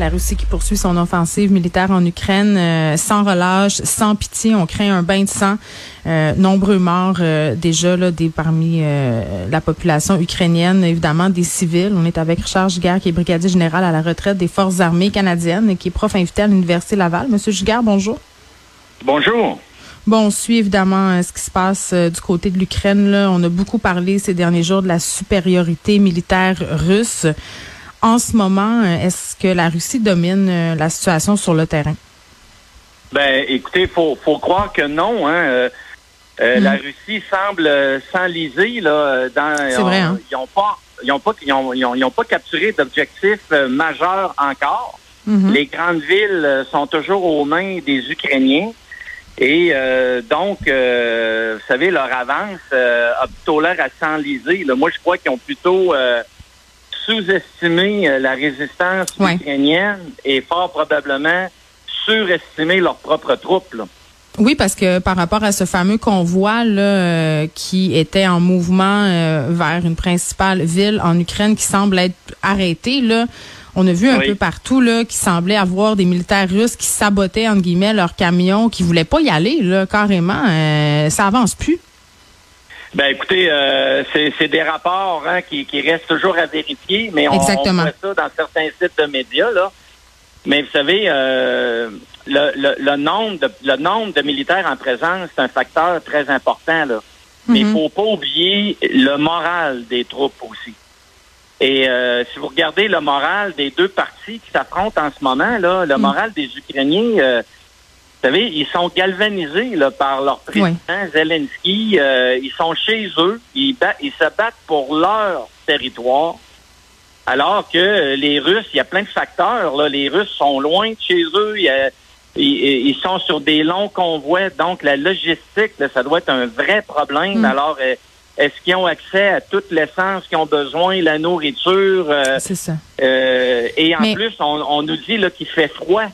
La Russie qui poursuit son offensive militaire en Ukraine euh, sans relâche, sans pitié. On craint un bain de sang. Euh, nombreux morts euh, déjà là, des, parmi la population ukrainienne, évidemment des civils. On est avec Richard Giguère, qui est brigadier général à la retraite des Forces armées canadiennes et qui est prof invité à l'Université Laval. Monsieur Giguère, bonjour. Bonjour. Bon, on suit évidemment ce qui se passe du côté de l'Ukraine. On a beaucoup parlé ces derniers jours de la supériorité militaire russe en ce moment, euh, est-ce que la Russie domine euh, la situation sur le terrain? Ben, écoutez, faut faut croire que non. Hein. Euh, la mm. Russie semble s'enliser là. Dans, vrai. Hein? Ils n'ont pas, ils ont pas, ils ont, ils ont, pas capturé d'objectifs majeurs encore. Mm-hmm. Les grandes villes sont toujours aux mains des Ukrainiens. Et donc, vous savez, leur avance a plutôt l'air à s'enliser. Moi, je crois qu'ils ont plutôt sous-estimer euh, la résistance ukrainienne et fort probablement surestimer leurs propres troupes. Oui, parce que par rapport à ce fameux convoi là, euh, qui était en mouvement euh, vers une principale ville en Ukraine qui semble être arrêté, là, on a vu un peu partout là, qui semblait avoir des militaires russes qui sabotaient entre guillemets leurs camions, qui voulaient pas y aller là, carrément. ça avance plus. Ben écoutez, euh, c'est des rapports hein, qui, qui, restent toujours à vérifier, mais on, voit ça dans certains sites de médias là. Mais vous savez, euh, le, le, nombre de le nombre de militaires en présence, c'est un facteur très important là. Mais il mhm. faut pas oublier le moral des troupes aussi. Et euh, si vous regardez le moral des deux parties qui s'affrontent en ce moment là, le mhm. moral des Ukrainiens vous savez, ils sont galvanisés là, par leur président Zelensky. Euh, ils sont chez eux. Ils, ils se battent pour leur territoire. Alors que les Russes, il y a plein de facteurs. Là. Les Russes sont loin de chez eux. ils, sont sur des longs convois. Donc, la logistique, ça doit être un vrai problème. Mm. Alors, euh, est-ce qu'ils ont accès à toute l'essence qu'ils ont besoin, la nourriture? Euh, C'est ça. et en plus, on, on, nous dit qu'il fait froid.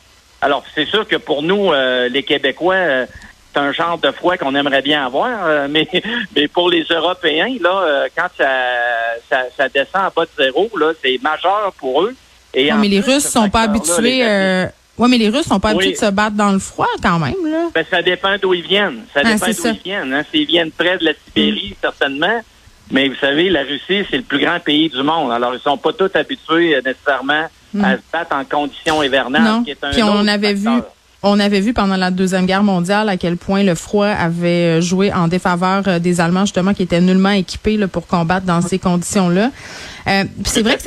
Alors, c'est sûr que pour nous, euh, les Québécois, euh, c'est un genre de foi qu'on aimerait bien avoir, euh, mais, mais pour les Européens, là, quand ça, ça, descend à bas de zéro, là, c'est majeur pour eux. Et mais les Russes sont pas habitués. Oui, mais les Russes sont pas habitués de se battre dans le froid quand même. Là. Ben, ça dépend d'où ils viennent. Ça ah, dépend d'où ils viennent. Hein. S'ils viennent près de la Sibérie, mm. certainement. Mais vous savez, la Russie, c'est le plus grand pays du monde. Alors, ils sont pas tous habitués nécessairement Mm. à se battre en conditions hivernales, qui est un Puis on avait vu on avait vu pendant la Deuxième Guerre mondiale à quel point le froid avait euh, joué en défaveur euh, des Allemands, justement, qui étaient nullement équipés là, pour combattre dans ces conditions-là. Euh, c'est vrai que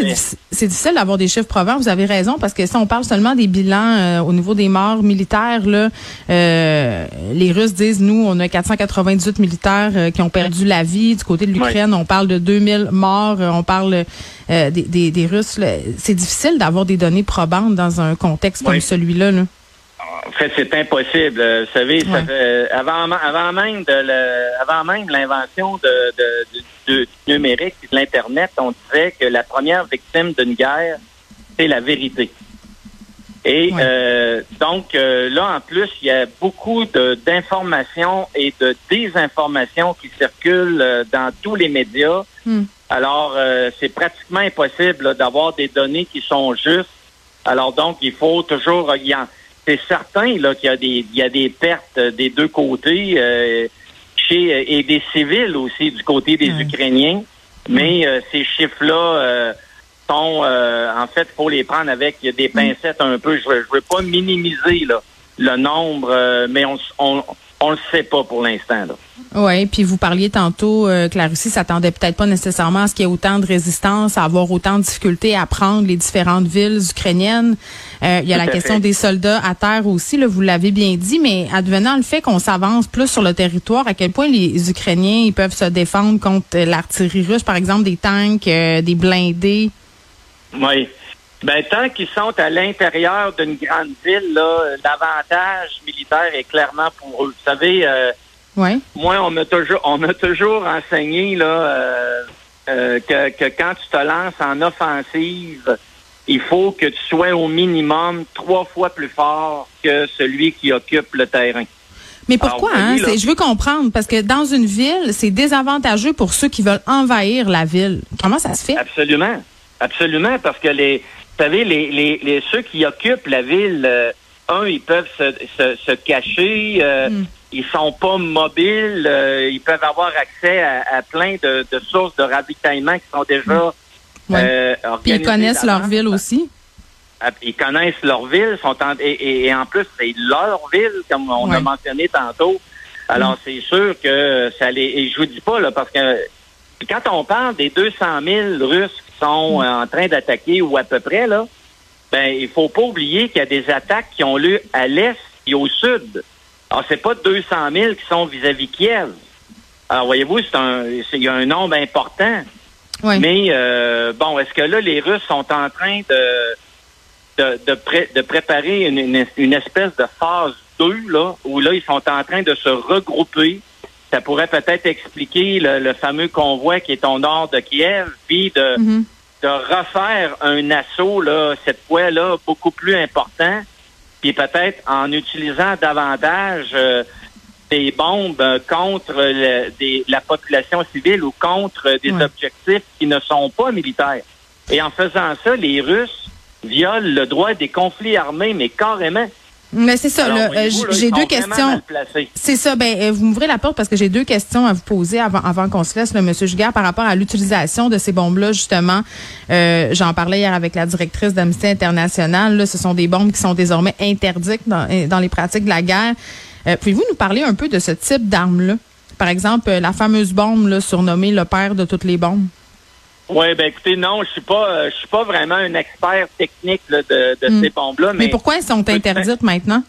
c'est difficile d'avoir des chiffres probants. Vous avez raison, parce que si on parle seulement des bilans au niveau des morts militaires, là, les Russes disent, nous, on a 498 militaires qui ont perdu la vie. Du côté de l'Ukraine, on parle de 2000 morts. on parle des, des, des, Russes. C'est difficile d'avoir des données probantes dans un contexte comme celui-là. Là. En fait, c'est impossible. Vous savez, ça fait, avant, avant même de avant même l'invention de, de, du numérique et de l'internet, on disait que la première victime d'une guerre, c'est la vérité. Et euh, donc euh, là, en plus, il y a beaucoup d'informations et de désinformations qui circulent euh, dans tous les médias. Hmm. Alors, c'est pratiquement impossible d'avoir des données qui sont justes. Alors donc, il faut toujours c'est certain là qu'il y a des il y a des pertes des deux côtés euh, chez et des civils aussi du côté des Ukrainiens. Mais euh, ces chiffres-là euh, sont en fait faut les prendre avec des pincettes un peu. Je veux, je veux pas minimiser là, le nombre, mais on, on on le sait pas pour l'instant. Oui, puis vous parliez tantôt euh, que la Russie s'attendait peut-être pas nécessairement à ce qu'il y ait autant de résistance, à avoir autant de difficultés à prendre les différentes villes ukrainiennes. Euh, il y a la question des soldats à terre aussi, là, vous l'avez bien dit, mais advenant le fait qu'on s'avance plus sur le territoire, à quel point les Ukrainiens ils peuvent se défendre contre l'artillerie russe, par exemple des tanks, euh, des blindés? Oui. Ben, tant qu'ils sont à l'intérieur d'une grande ville, là, l'avantage militaire est clairement pour eux. Vous savez, euh, moi, on m'a toujours, on m'a toujours enseigné là euh, euh, que, que quand tu te lances en offensive il faut que tu sois au minimum trois fois plus fort que celui qui occupe le terrain. Mais pourquoi? hein? je veux comprendre, parce que dans une ville, c'est désavantageux pour ceux qui veulent envahir la ville. Comment ça se fait? Absolument. Absolument, parce que les, vous savez, les, les, ceux qui occupent la ville, euh, un, ils peuvent se, se, cacher, euh, hmm. ils sont pas mobiles, euh, ils peuvent avoir accès à, plein de, sources de ravitaillement qui sont déjà hmm. euh, Puis ils connaissent leur ville aussi. Ils connaissent leur ville, sont et, en plus, c'est leur ville, comme on a mentionné tantôt. Alors, mm. c'est sûr que ça les... Et je vous dis pas, là, parce que quand on parle des 200 000 Russes sont mm. en train d'attaquer, ou à peu près, là, ben, il faut pas oublier qu'il y a des attaques qui ont lieu à l'est et au sud. Alors, c'est pas 200 000 qui sont vis-à-vis Kiev. Alors, voyez-vous, c'est un, il y a un nombre important. Mais, euh, bon, est-ce que là, les Russes sont en train de de, préparer une, espèce de phase 2, là, où là, ils sont en train de se regrouper. Ça pourrait peut-être expliquer le, fameux convoi qui est au nord de Kiev, puis de, mm-hmm. de refaire un assaut, là, cette fois-là, beaucoup plus important, puis peut-être en utilisant davantage euh, des bombes contre la population civile ou contre des objectifs qui ne sont pas militaires. Et en faisant ça, les Russes viole le droit des conflits armés, mais carrément. Mais c'est ça. Euh, j'ai deux questions. C'est ça. Ben, euh, vous m'ouvrez la porte parce que j'ai deux questions à vous poser avant, avant qu'on se laisse, le Monsieur Jugard, par rapport à l'utilisation de ces bombes-là. Justement, euh, j'en parlais hier avec la directrice d'Amnesty International. Là, ce sont des bombes qui sont désormais interdites dans, dans les pratiques de la guerre. Pouvez-vous nous parler un peu de ce type d'armes-là? Par exemple, la fameuse bombe là, surnommée le père de toutes les bombes. Oui, ben écoutez, non, je suis pas, euh, je suis pas vraiment un expert technique de, de hmm. ces bombes-là. Mais, pourquoi elles sont interdites maintenant?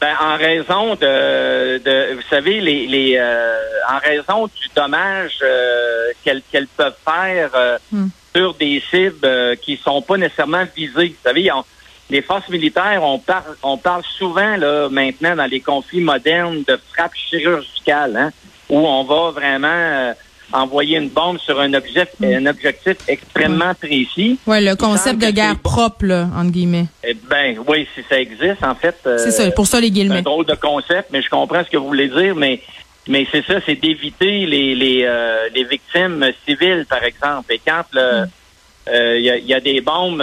Ben, en raison de, de vous savez, les, les euh, en raison du dommage euh, qu'elles qu'elles peuvent faire hmm. sur des cibles qui sont pas nécessairement visées. Vous savez, les forces militaires, on parle, on parle souvent là maintenant dans les conflits modernes de frappe chirurgicale, hein, où on va vraiment envoyer une bombe sur un objectif, mm. un objectif extrêmement précis. Oui, le concept de guerre propre, là, entre guillemets. Eh ben oui, si ça existe, en fait. Euh, c'est ça, pour ça les guillemets. C'est un drôle de concept, mais je comprends ce que vous voulez dire, mais mais c'est ça, c'est d'éviter les les, euh, les victimes civiles, par exemple. Et quand le mm. euh, il y, a, y, a, des bombes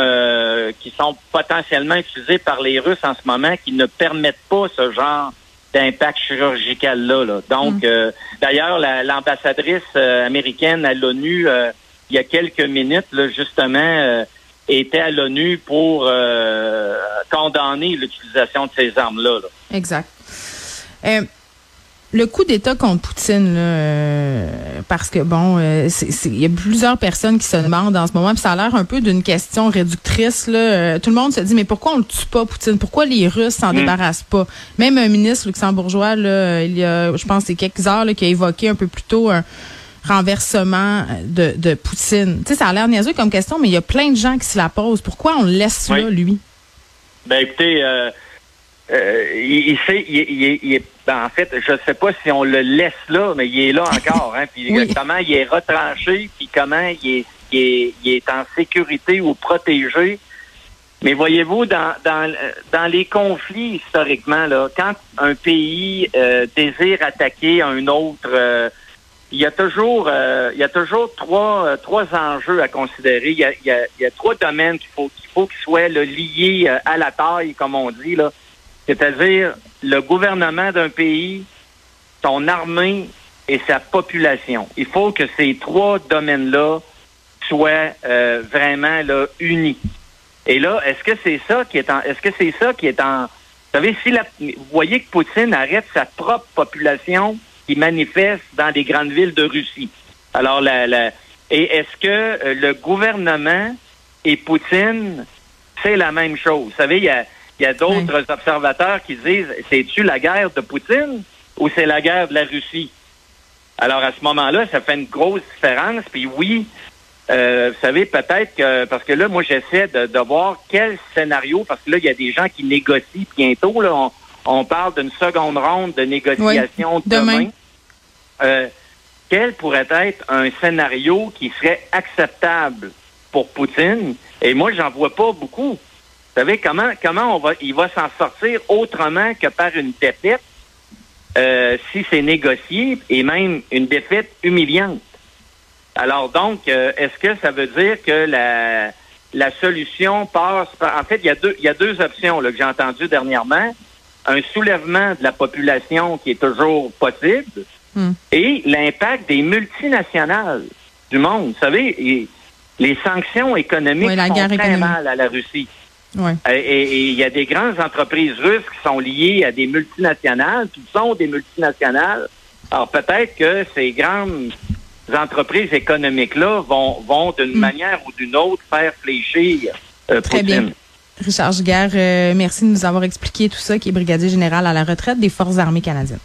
qui sont potentiellement utilisées par les Russes en ce moment qui ne permettent pas ce genre d'impact chirurgical là. là. Donc, mm. euh, d'ailleurs, l'ambassadrice euh, américaine à l'ONU, euh, il y a quelques minutes, là, justement, était à l'ONU pour condamner l'utilisation de ces armes-là. Là. Exact le coup d'État contre Poutine, là, euh, parce que bon, euh, il y a plusieurs personnes qui se demandent en ce moment, puis ça a l'air un peu d'une question réductrice. Là. Euh, tout le monde se dit, mais pourquoi on le tue pas, Poutine? Pourquoi les Russes s'en mm. débarrassent pas? Même un ministre luxembourgeois, là, il y a, je pense, c'est quelques heures, là, qui a évoqué un peu plus tôt un renversement de, de Poutine. Tu sais, ça a l'air niaiseux comme question, mais il y a plein de gens qui se la posent. Pourquoi on le laisse là, lui? Ben écoutez, euh, il, sait, il, est, ben, en fait, je sais pas si on le laisse là, mais il est là encore. Hein, puis comment il est retranché, puis comment il est, il est, en sécurité ou protégé. Mais voyez-vous, dans, dans, dans les conflits historiquement, là, quand un pays euh, désire attaquer un autre, euh, il y a toujours, il y a toujours trois, trois enjeux à considérer. Il y a, il y a, il y a trois domaines qu'il faut qu'il faut qu'ils soient liés à la taille, comme on dit là c'est-à-dire le gouvernement d'un pays, son armée et sa population. Il faut que ces trois domaines-là soient euh, vraiment là, unis. Et là, est-ce que c'est ça qui est en est-ce que c'est ça qui est en vous savez, si la, vous voyez que Poutine arrête sa propre population qui manifeste dans des grandes villes de Russie. Alors la, la et est-ce que euh, le gouvernement et Poutine, c'est la même chose? Vous savez, il y a il y a d'autres observateurs qui disent, c'est-tu la guerre de Poutine ou c'est la guerre de la Russie? Alors à ce moment-là, ça fait une grosse différence. Puis oui, euh, vous savez, peut-être que, parce que là, moi, j'essaie de, voir quel scénario, parce que là, il y a des gens qui négocient bientôt. Là, on, parle d'une seconde ronde de négociation demain. Euh, quel pourrait être un scénario qui serait acceptable pour Poutine? Et moi, j'en vois pas beaucoup. Vous savez comment comment on va il va s'en sortir autrement que par une défaite euh, si c'est négocié et même une défaite humiliante? Alors donc, euh, est-ce que ça veut dire que la la solution passe par... En fait, il y a deux, il y a deux options là, que j'ai entendues dernièrement. Un soulèvement de la population qui est toujours possible hmm. et l'impact des multinationales du monde. Vous savez, les sanctions économiques font très mal à la Russie. Et il y a des grandes entreprises russes qui sont liées à des multinationales, qui sont des multinationales. Alors peut-être que ces grandes entreprises économiques-là vont, vont d'une hmm. manière ou d'une autre faire fléchir euh, Très bien. Richard Giguère, euh, merci de nous avoir expliqué tout ça, qui est brigadier général à la retraite des Forces armées canadiennes.